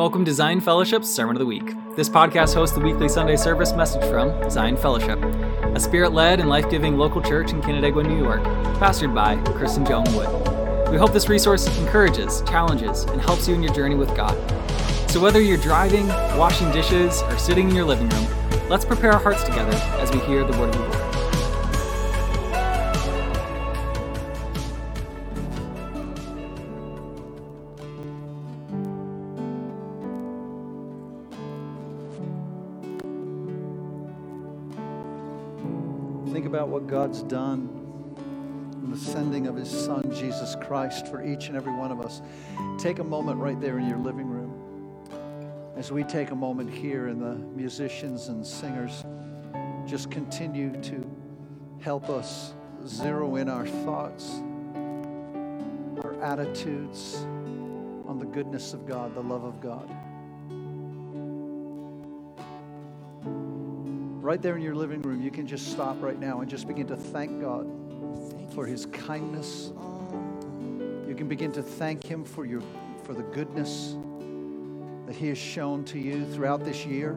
Welcome to Zion Fellowship's Sermon of the Week. This podcast hosts the weekly Sunday service message from Zion Fellowship, a spirit led and life giving local church in Canandaigua, New York, pastored by and Joan Wood. We hope this resource encourages, challenges, and helps you in your journey with God. So whether you're driving, washing dishes, or sitting in your living room, let's prepare our hearts together as we hear the word of the Lord. God's done in the sending of His Son, Jesus Christ, for each and every one of us. Take a moment right there in your living room as we take a moment here, and the musicians and singers just continue to help us zero in our thoughts, our attitudes on the goodness of God, the love of God. Right there in your living room, you can just stop right now and just begin to thank God for his kindness. You can begin to thank him for your for the goodness that he has shown to you throughout this year.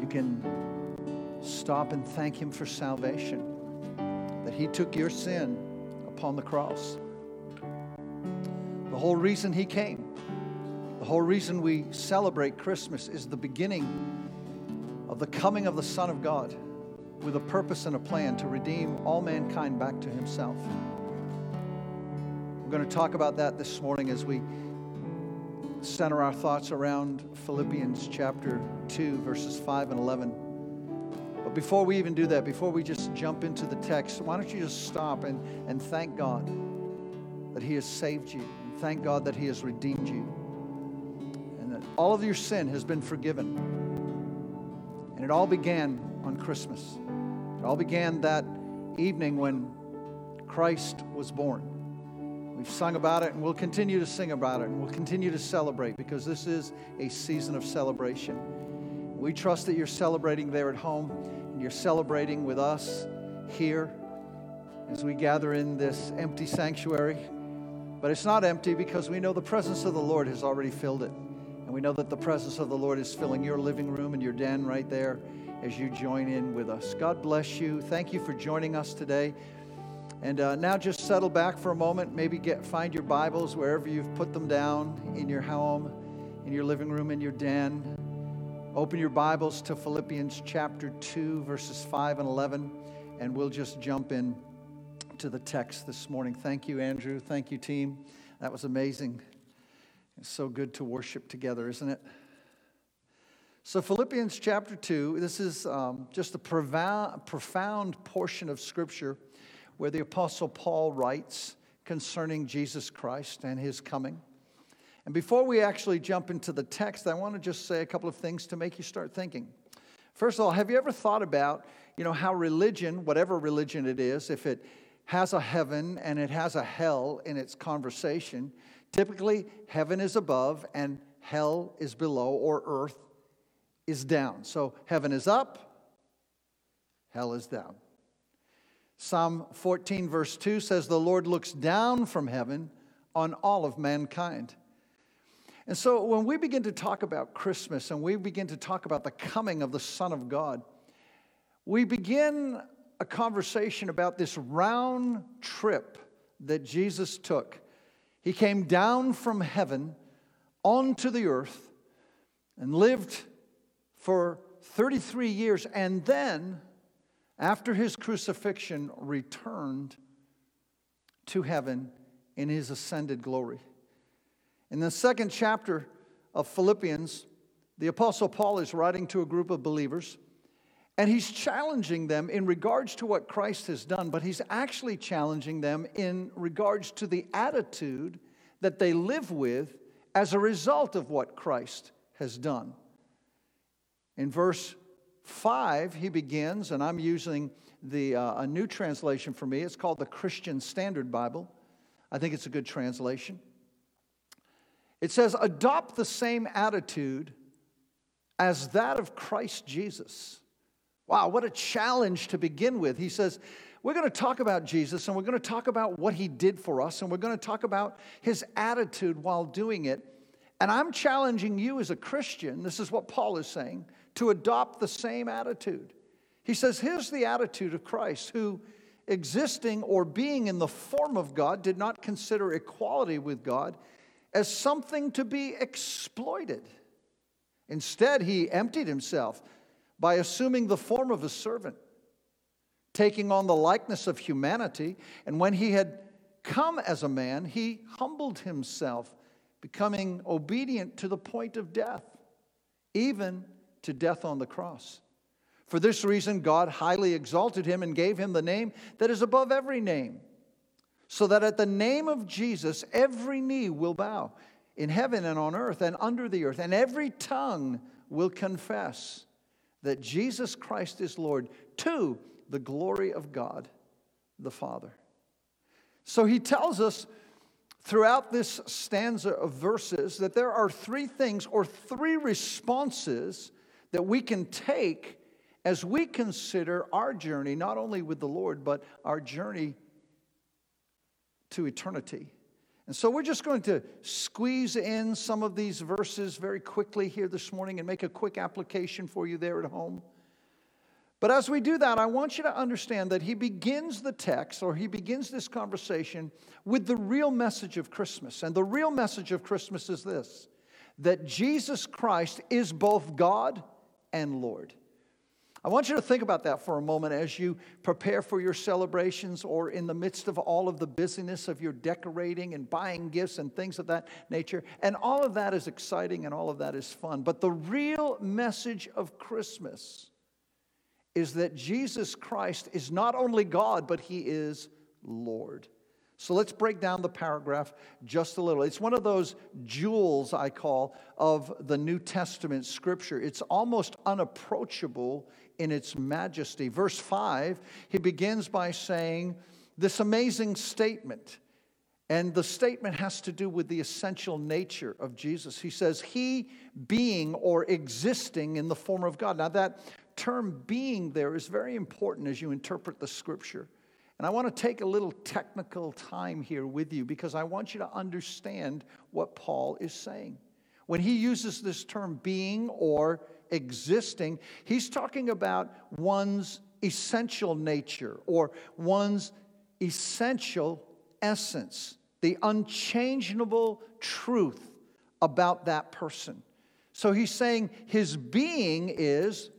You can stop and thank him for salvation. That he took your sin upon the cross. The whole reason he came the whole reason we celebrate Christmas is the beginning of the coming of the Son of God with a purpose and a plan to redeem all mankind back to Himself. We're going to talk about that this morning as we center our thoughts around Philippians chapter 2, verses 5 and 11. But before we even do that, before we just jump into the text, why don't you just stop and, and thank God that He has saved you? And thank God that He has redeemed you all of your sin has been forgiven. And it all began on Christmas. It all began that evening when Christ was born. We've sung about it and we'll continue to sing about it and we'll continue to celebrate because this is a season of celebration. We trust that you're celebrating there at home and you're celebrating with us here as we gather in this empty sanctuary. But it's not empty because we know the presence of the Lord has already filled it. And we know that the presence of the Lord is filling your living room and your den right there as you join in with us. God bless you. Thank you for joining us today. And uh, now just settle back for a moment. Maybe get find your Bibles wherever you've put them down in your home, in your living room, in your den. Open your Bibles to Philippians chapter 2, verses 5 and 11, and we'll just jump in to the text this morning. Thank you, Andrew. Thank you, team. That was amazing. It's so good to worship together, isn't it? So, Philippians chapter 2, this is um, just a profound, profound portion of Scripture where the Apostle Paul writes concerning Jesus Christ and his coming. And before we actually jump into the text, I want to just say a couple of things to make you start thinking. First of all, have you ever thought about, you know, how religion, whatever religion it is, if it has a heaven and it has a hell in its conversation, Typically, heaven is above and hell is below, or earth is down. So heaven is up, hell is down. Psalm 14, verse 2 says, The Lord looks down from heaven on all of mankind. And so when we begin to talk about Christmas and we begin to talk about the coming of the Son of God, we begin a conversation about this round trip that Jesus took he came down from heaven onto the earth and lived for 33 years, and then, after his crucifixion, returned to heaven in his ascended glory. In the second chapter of Philippians, the Apostle Paul is writing to a group of believers. And he's challenging them in regards to what Christ has done, but he's actually challenging them in regards to the attitude that they live with as a result of what Christ has done. In verse 5, he begins, and I'm using the, uh, a new translation for me. It's called the Christian Standard Bible. I think it's a good translation. It says, Adopt the same attitude as that of Christ Jesus Wow, what a challenge to begin with. He says, We're going to talk about Jesus and we're going to talk about what he did for us and we're going to talk about his attitude while doing it. And I'm challenging you as a Christian, this is what Paul is saying, to adopt the same attitude. He says, Here's the attitude of Christ, who existing or being in the form of God did not consider equality with God as something to be exploited. Instead, he emptied himself by assuming the form of a servant, taking on the likeness of humanity. And when he had come as a man, he humbled himself, becoming obedient to the point of death, even to death on the cross. For this reason, God highly exalted him and gave him the name that is above every name, so that at the name of Jesus, every knee will bow in heaven and on earth and under the earth, and every tongue will confess that Jesus Christ is Lord to the glory of God the Father. So he tells us throughout this stanza of verses that there are three things or three responses that we can take as we consider our journey, not only with the Lord, but our journey to eternity. And so we're just going to squeeze in some of these verses very quickly here this morning and make a quick application for you there at home. But as we do that, I want you to understand that he begins the text or he begins this conversation with the real message of Christmas. And the real message of Christmas is this that Jesus Christ is both God and Lord. I want you to think about that for a moment as you prepare for your celebrations or in the midst of all of the busyness of your decorating and buying gifts and things of that nature. And all of that is exciting and all of that is fun. But the real message of Christmas is that Jesus Christ is not only God, but He is Lord. So let's break down the paragraph just a little. It's one of those jewels, I call, of the New Testament scripture. It's almost unapproachable in its majesty. Verse 5, he begins by saying this amazing statement. And the statement has to do with the essential nature of Jesus. He says, He being or existing in the form of God. Now, that term being there is very important as you interpret the scripture. And I want to take a little technical time here with you because I want you to understand what Paul is saying. When he uses this term being or existing, he's talking about one's essential nature or one's essential essence, the unchangeable truth about that person. So he's saying his being is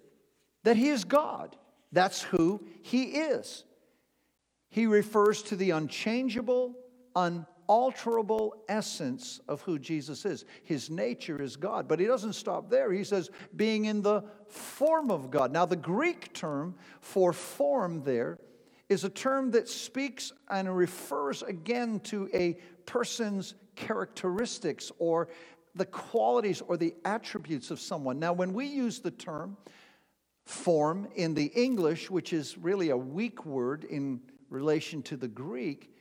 that he is God. That's who he is. He refers to the unchangeable, unalterable essence of who Jesus is. His nature is God. But he doesn't stop there. He says, being in the form of God. Now, the Greek term for form there is a term that speaks and refers again to a person's characteristics or the qualities or the attributes of someone. Now, when we use the term form in the English, which is really a weak word in relation to the Greek,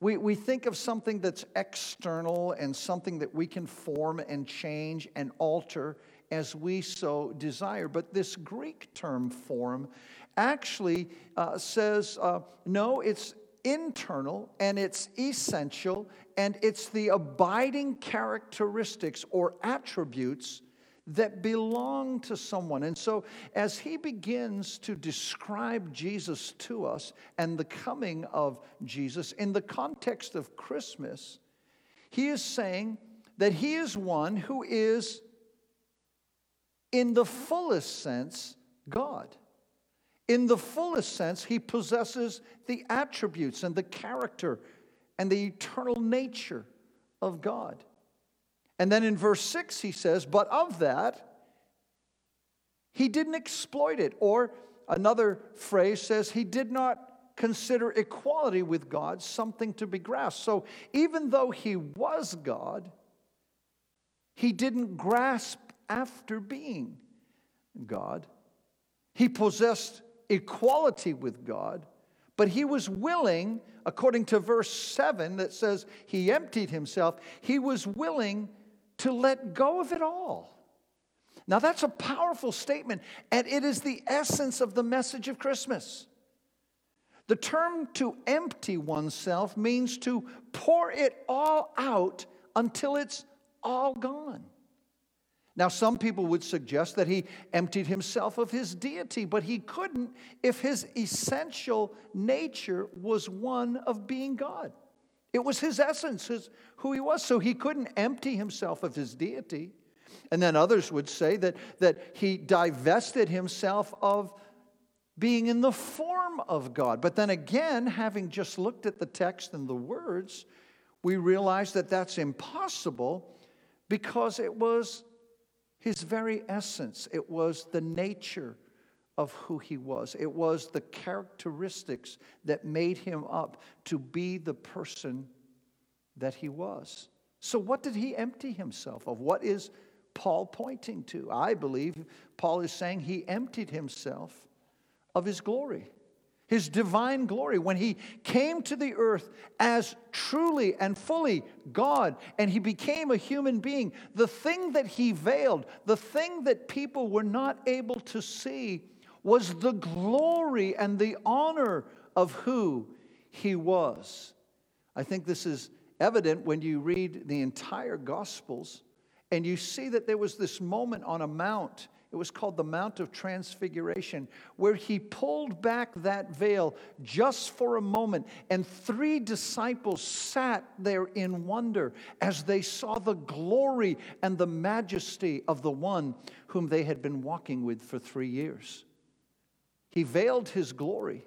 we, we think of something that's external and something that we can form and change and alter as we so desire. But this Greek term form actually uh, says uh, no, it's internal and it's essential and it's the abiding characteristics or attributes that belong to someone. And so, as he begins to describe Jesus to us and the coming of Jesus in the context of Christmas, he is saying that he is one who is, in the fullest sense, God. In the fullest sense, he possesses the attributes and the character and the eternal nature of God. And then in verse 6, he says, But of that, he didn't exploit it. Or another phrase says, He did not consider equality with God something to be grasped. So even though he was God, he didn't grasp after being God. He possessed equality with God, but he was willing, according to verse 7 that says he emptied himself, he was willing to let go of it all. Now, that's a powerful statement, and it is the essence of the message of Christmas. The term to empty oneself means to pour it all out until it's all gone. Now, some people would suggest that he emptied himself of his deity, but he couldn't if his essential nature was one of being God. It was his essence, his, who he was, so he couldn't empty himself of his deity. And then others would say that, that he divested himself of being in the form of God. But then again, having just looked at the text and the words, we realize that that's impossible because it was his very essence, it was the nature of who he was, it was the characteristics that made him up to be the person that he was. So, what did he empty himself of? What is Paul pointing to? I believe Paul is saying he emptied himself of his glory his divine glory, when he came to the earth as truly and fully God and he became a human being, the thing that he veiled, the thing that people were not able to see, was the glory and the honor of who he was. I think this is evident when you read the entire Gospels and you see that there was this moment on a mount it was called the Mount of Transfiguration, where he pulled back that veil just for a moment, and three disciples sat there in wonder as they saw the glory and the majesty of the one whom they had been walking with for three years. He veiled his glory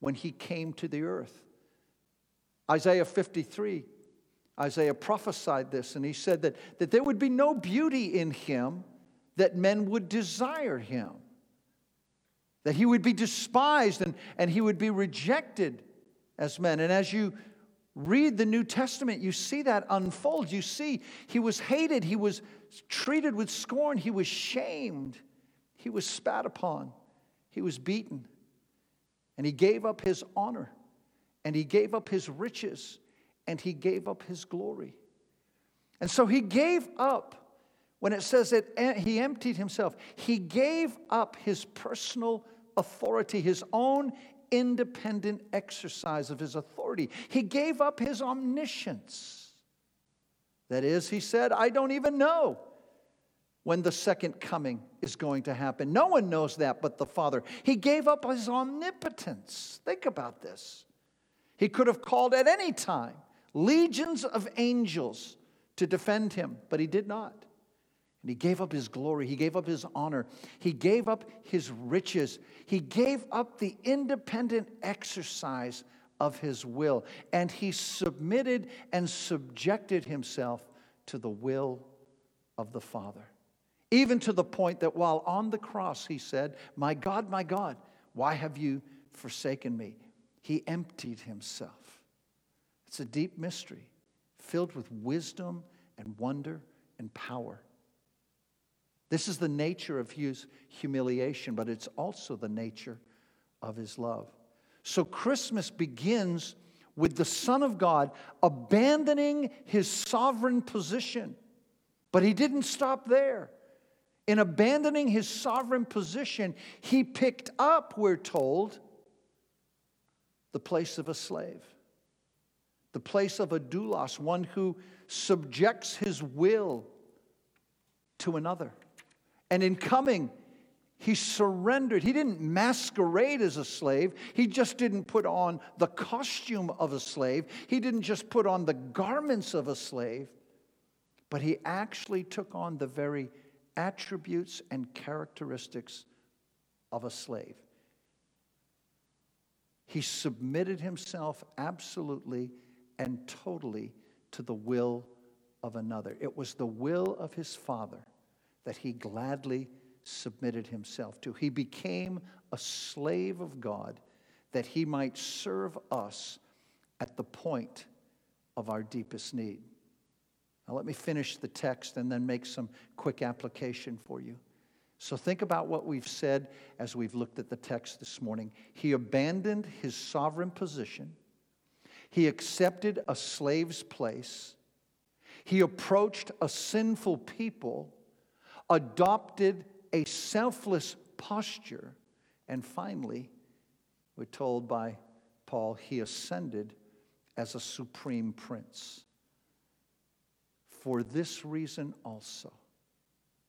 when he came to the earth. Isaiah 53, Isaiah prophesied this, and he said that, that there would be no beauty in him that men would desire him, that he would be despised and, and he would be rejected as men. And as you read the New Testament, you see that unfold. You see, he was hated, he was treated with scorn, he was shamed, he was spat upon, he was beaten, and he gave up his honor, and he gave up his riches, and he gave up his glory. And so he gave up when it says that he emptied himself, he gave up his personal authority, his own independent exercise of his authority. He gave up his omniscience. That is, he said, I don't even know when the second coming is going to happen. No one knows that but the Father. He gave up his omnipotence. Think about this. He could have called at any time legions of angels to defend him, but he did not. And he gave up his glory. He gave up his honor. He gave up his riches. He gave up the independent exercise of his will. And he submitted and subjected himself to the will of the Father. Even to the point that while on the cross, he said, My God, my God, why have you forsaken me? He emptied himself. It's a deep mystery filled with wisdom and wonder and power. This is the nature of his humiliation, but it's also the nature of his love. So Christmas begins with the Son of God abandoning his sovereign position. But he didn't stop there. In abandoning his sovereign position, he picked up, we're told, the place of a slave, the place of a doulos, one who subjects his will to another. And in coming, he surrendered. He didn't masquerade as a slave. He just didn't put on the costume of a slave. He didn't just put on the garments of a slave, but he actually took on the very attributes and characteristics of a slave. He submitted himself absolutely and totally to the will of another. It was the will of his father that he gladly submitted himself to. He became a slave of God that he might serve us at the point of our deepest need. Now, let me finish the text and then make some quick application for you. So, think about what we've said as we've looked at the text this morning. He abandoned his sovereign position, he accepted a slave's place, he approached a sinful people adopted a selfless posture. And finally, we're told by Paul, he ascended as a supreme prince. For this reason also.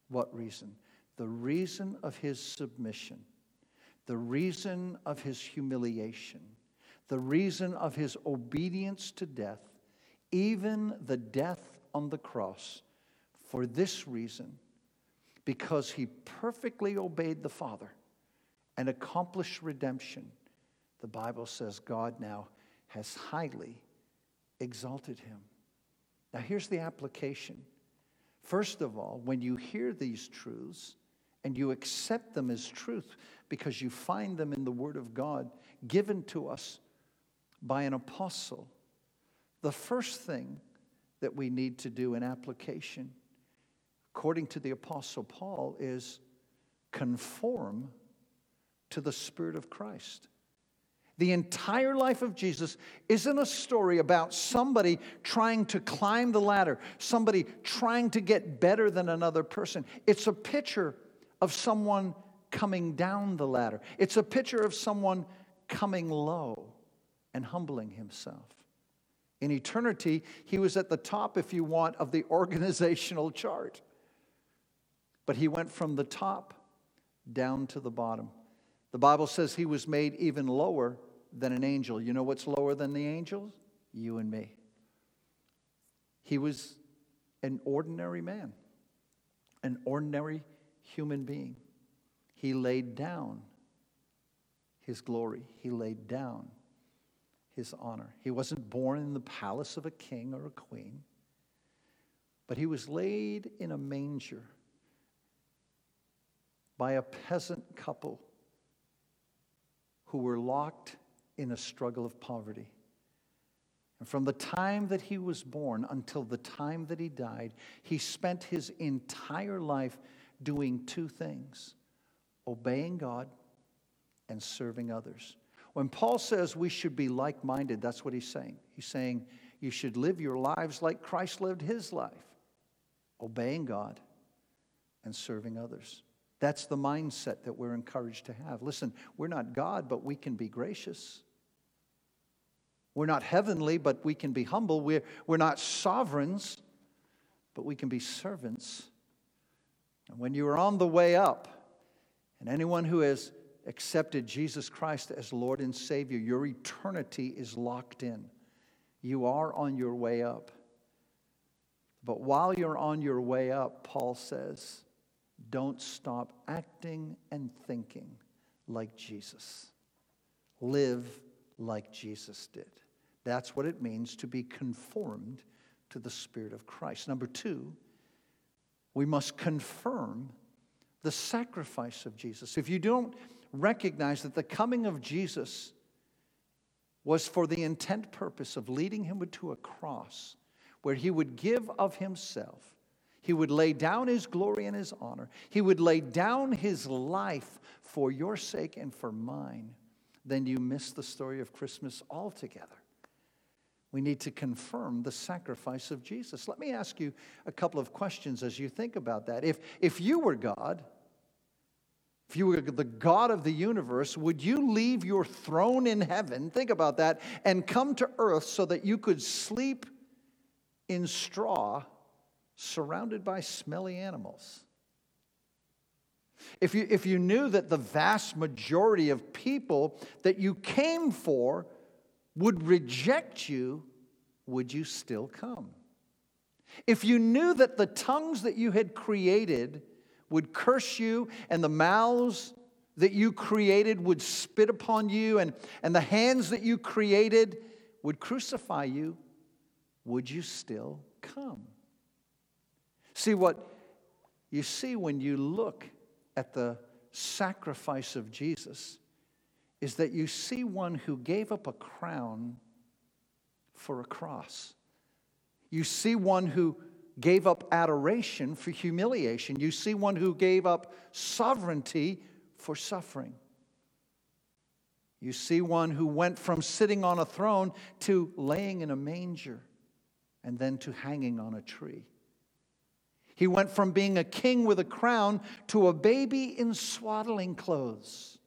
What reason? The reason of his submission, the reason of his humiliation, the reason of his obedience to death, even the death on the cross. For this reason, because he perfectly obeyed the Father and accomplished redemption, the Bible says God now has highly exalted him. Now, here's the application. First of all, when you hear these truths and you accept them as truth because you find them in the Word of God given to us by an apostle, the first thing that we need to do in application, according to the apostle Paul, is conform to the Spirit of Christ. The entire life of Jesus isn't a story about somebody trying to climb the ladder, somebody trying to get better than another person. It's a picture of someone coming down the ladder, it's a picture of someone coming low and humbling himself. In eternity, he was at the top, if you want, of the organizational chart. But he went from the top down to the bottom. The Bible says he was made even lower than an angel. You know what's lower than the angels? You and me. He was an ordinary man, an ordinary human being. He laid down his glory, he laid down his honor. He wasn't born in the palace of a king or a queen, but he was laid in a manger by a peasant couple who were locked in a struggle of poverty. And from the time that he was born until the time that he died, he spent his entire life doing two things obeying God and serving others. When Paul says we should be like minded, that's what he's saying. He's saying you should live your lives like Christ lived his life, obeying God and serving others. That's the mindset that we're encouraged to have. Listen, we're not God, but we can be gracious. We're not heavenly, but we can be humble. We're, we're not sovereigns, but we can be servants. And when you are on the way up, and anyone who has accepted Jesus Christ as Lord and Savior, your eternity is locked in. You are on your way up. But while you're on your way up, Paul says, don't stop acting and thinking like Jesus. Live like Jesus did. That's what it means to be conformed to the Spirit of Christ. Number two, we must confirm the sacrifice of Jesus. If you don't recognize that the coming of Jesus was for the intent purpose of leading him to a cross where he would give of himself he would lay down his glory and his honor. He would lay down his life for your sake and for mine. Then you miss the story of Christmas altogether. We need to confirm the sacrifice of Jesus. Let me ask you a couple of questions as you think about that. If, if you were God, if you were the God of the universe, would you leave your throne in heaven, think about that, and come to earth so that you could sleep in straw surrounded by smelly animals. If you, if you knew that the vast majority of people that you came for would reject you, would you still come? If you knew that the tongues that you had created would curse you and the mouths that you created would spit upon you and, and the hands that you created would crucify you, would you still come? See, what you see when you look at the sacrifice of Jesus is that you see one who gave up a crown for a cross. You see one who gave up adoration for humiliation. You see one who gave up sovereignty for suffering. You see one who went from sitting on a throne to laying in a manger and then to hanging on a tree. He went from being a king with a crown to a baby in swaddling clothes.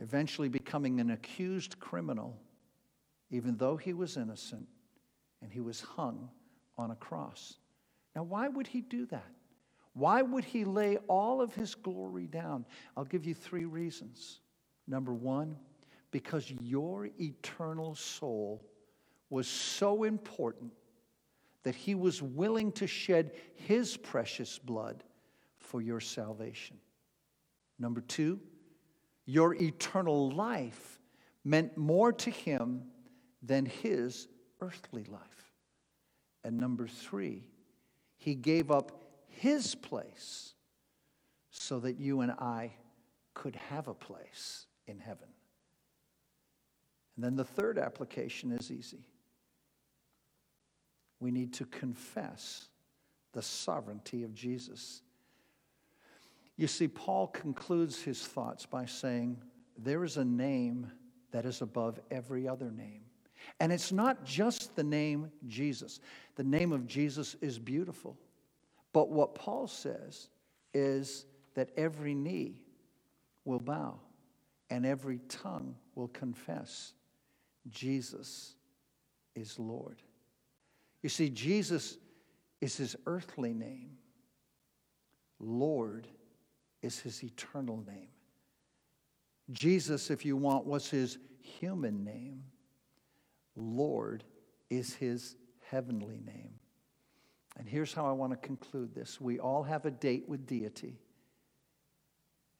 eventually becoming an accused criminal, even though he was innocent, and he was hung on a cross. Now, why would he do that? Why would he lay all of his glory down? I'll give you three reasons. Number one, because your eternal soul was so important that he was willing to shed his precious blood for your salvation. Number two, your eternal life meant more to him than his earthly life. And number three, he gave up his place so that you and I could have a place in heaven. And then the third application is easy. We need to confess the sovereignty of Jesus. You see, Paul concludes his thoughts by saying, There is a name that is above every other name. And it's not just the name Jesus. The name of Jesus is beautiful. But what Paul says is that every knee will bow and every tongue will confess Jesus is Lord. You see, Jesus is his earthly name, Lord is his eternal name. Jesus, if you want, was his human name. Lord is his heavenly name. And here's how I want to conclude this we all have a date with deity.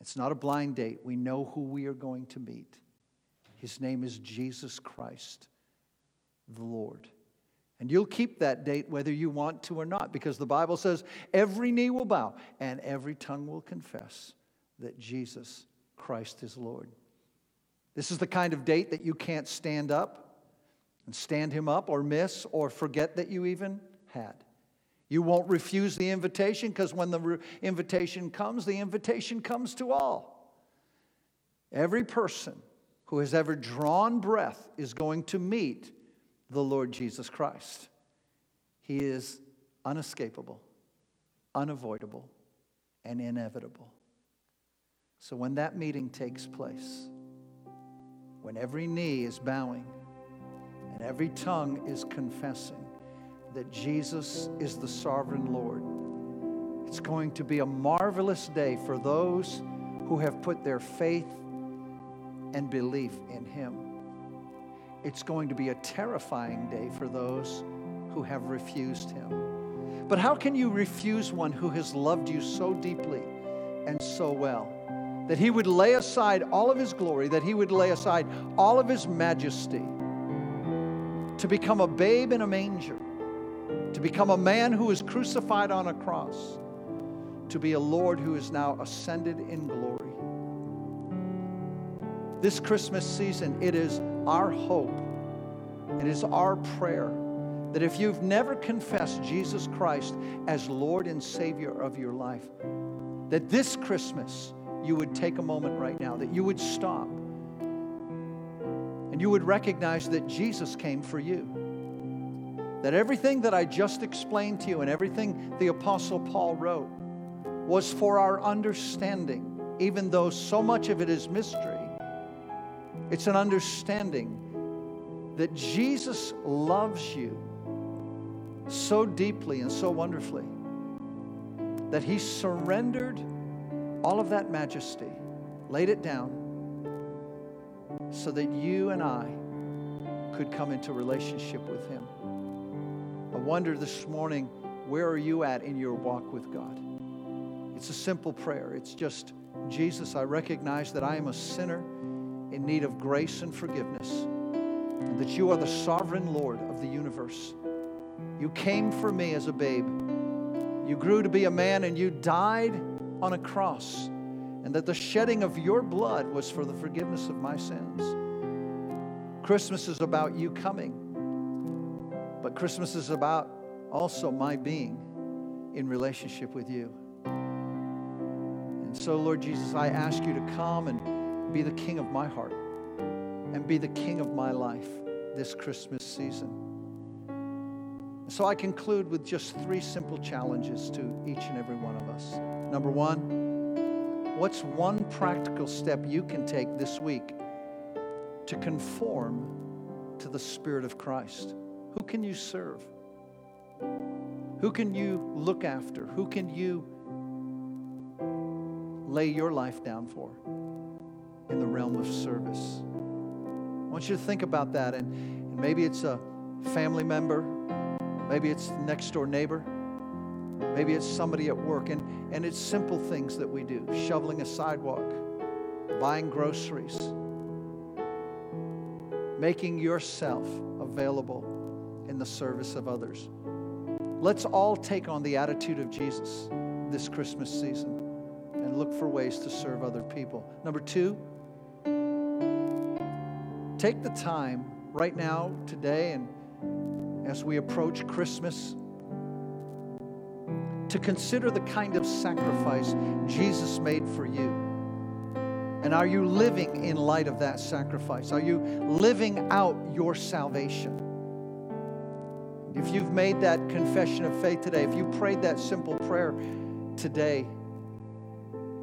It's not a blind date. We know who we are going to meet. His name is Jesus Christ, the Lord. And you'll keep that date whether you want to or not, because the Bible says every knee will bow and every tongue will confess that Jesus Christ is Lord. This is the kind of date that you can't stand up and stand him up or miss or forget that you even had. You won't refuse the invitation because when the re- invitation comes, the invitation comes to all. Every person who has ever drawn breath is going to meet the Lord Jesus Christ. He is unescapable, unavoidable, and inevitable. So when that meeting takes place, when every knee is bowing and every tongue is confessing, that Jesus is the sovereign Lord. It's going to be a marvelous day for those who have put their faith and belief in Him. It's going to be a terrifying day for those who have refused Him. But how can you refuse one who has loved you so deeply and so well? That He would lay aside all of His glory, that He would lay aside all of His majesty to become a babe in a manger to become a man who is crucified on a cross, to be a Lord who is now ascended in glory. This Christmas season, it is our hope, it is our prayer that if you've never confessed Jesus Christ as Lord and Savior of your life, that this Christmas you would take a moment right now, that you would stop, and you would recognize that Jesus came for you that everything that I just explained to you and everything the Apostle Paul wrote was for our understanding, even though so much of it is mystery. It's an understanding that Jesus loves you so deeply and so wonderfully that he surrendered all of that majesty, laid it down, so that you and I could come into relationship with him. I wonder this morning, where are you at in your walk with God? It's a simple prayer. It's just, Jesus, I recognize that I am a sinner in need of grace and forgiveness, and that you are the sovereign Lord of the universe. You came for me as a babe. You grew to be a man and you died on a cross, and that the shedding of your blood was for the forgiveness of my sins. Christmas is about you coming but Christmas is about also my being in relationship with you. And so, Lord Jesus, I ask you to come and be the king of my heart and be the king of my life this Christmas season. So I conclude with just three simple challenges to each and every one of us. Number one, What's one practical step you can take this week to conform to the Spirit of Christ? Who can you serve? Who can you look after? Who can you lay your life down for in the realm of service? I want you to think about that. And, and maybe it's a family member, maybe it's next door neighbor, maybe it's somebody at work. And, and it's simple things that we do shoveling a sidewalk, buying groceries, making yourself available in the service of others. Let's all take on the attitude of Jesus this Christmas season and look for ways to serve other people. Number two, take the time right now, today, and as we approach Christmas, to consider the kind of sacrifice Jesus made for you. And are you living in light of that sacrifice? Are you living out your salvation? If you've made that confession of faith today, if you prayed that simple prayer today,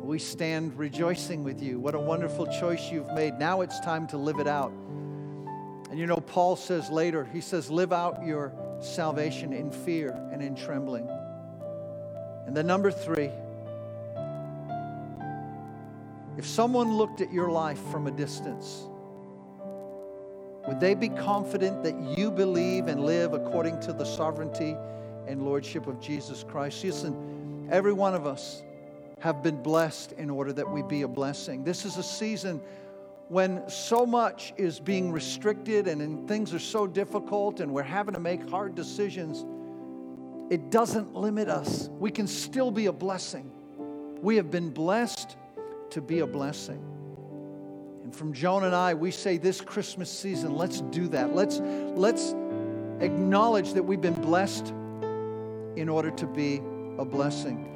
we stand rejoicing with you. What a wonderful choice you've made. Now it's time to live it out. And you know, Paul says later, he says, live out your salvation in fear and in trembling. And then, number three, if someone looked at your life from a distance, would they be confident that you believe and live according to the sovereignty and lordship of Jesus Christ? Listen, every one of us have been blessed in order that we be a blessing. This is a season when so much is being restricted and things are so difficult and we're having to make hard decisions, it doesn't limit us. We can still be a blessing. We have been blessed to be a blessing. And from Joan and I, we say this Christmas season, let's do that. Let's, let's acknowledge that we've been blessed in order to be a blessing.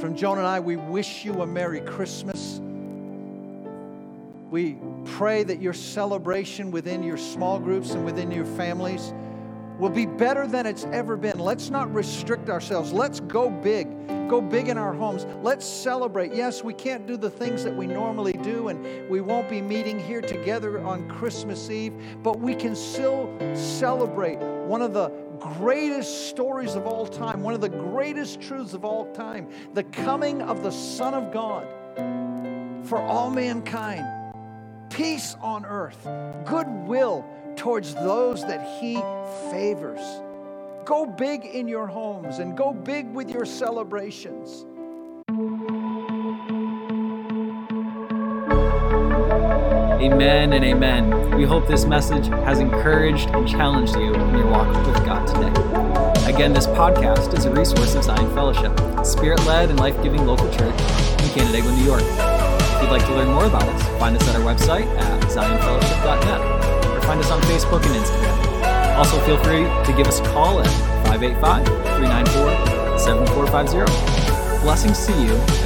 From Joan and I, we wish you a Merry Christmas. We pray that your celebration within your small groups and within your families will be better than it's ever been. Let's not restrict ourselves. Let's go big. Go big in our homes. Let's celebrate. Yes, we can't do the things that we normally do, and we won't be meeting here together on Christmas Eve, but we can still celebrate one of the greatest stories of all time, one of the greatest truths of all time the coming of the Son of God for all mankind peace on earth, goodwill towards those that He favors. Go big in your homes and go big with your celebrations. Amen and amen. We hope this message has encouraged and challenged you in your walk with God today. Again, this podcast is a resource of Zion Fellowship, a spirit led and life giving local church in Canandaigua, New York. If you'd like to learn more about us, find us at our website at zionfellowship.net or find us on Facebook and Instagram. Also, feel free to give us a call at 585 394 7450. Blessings to you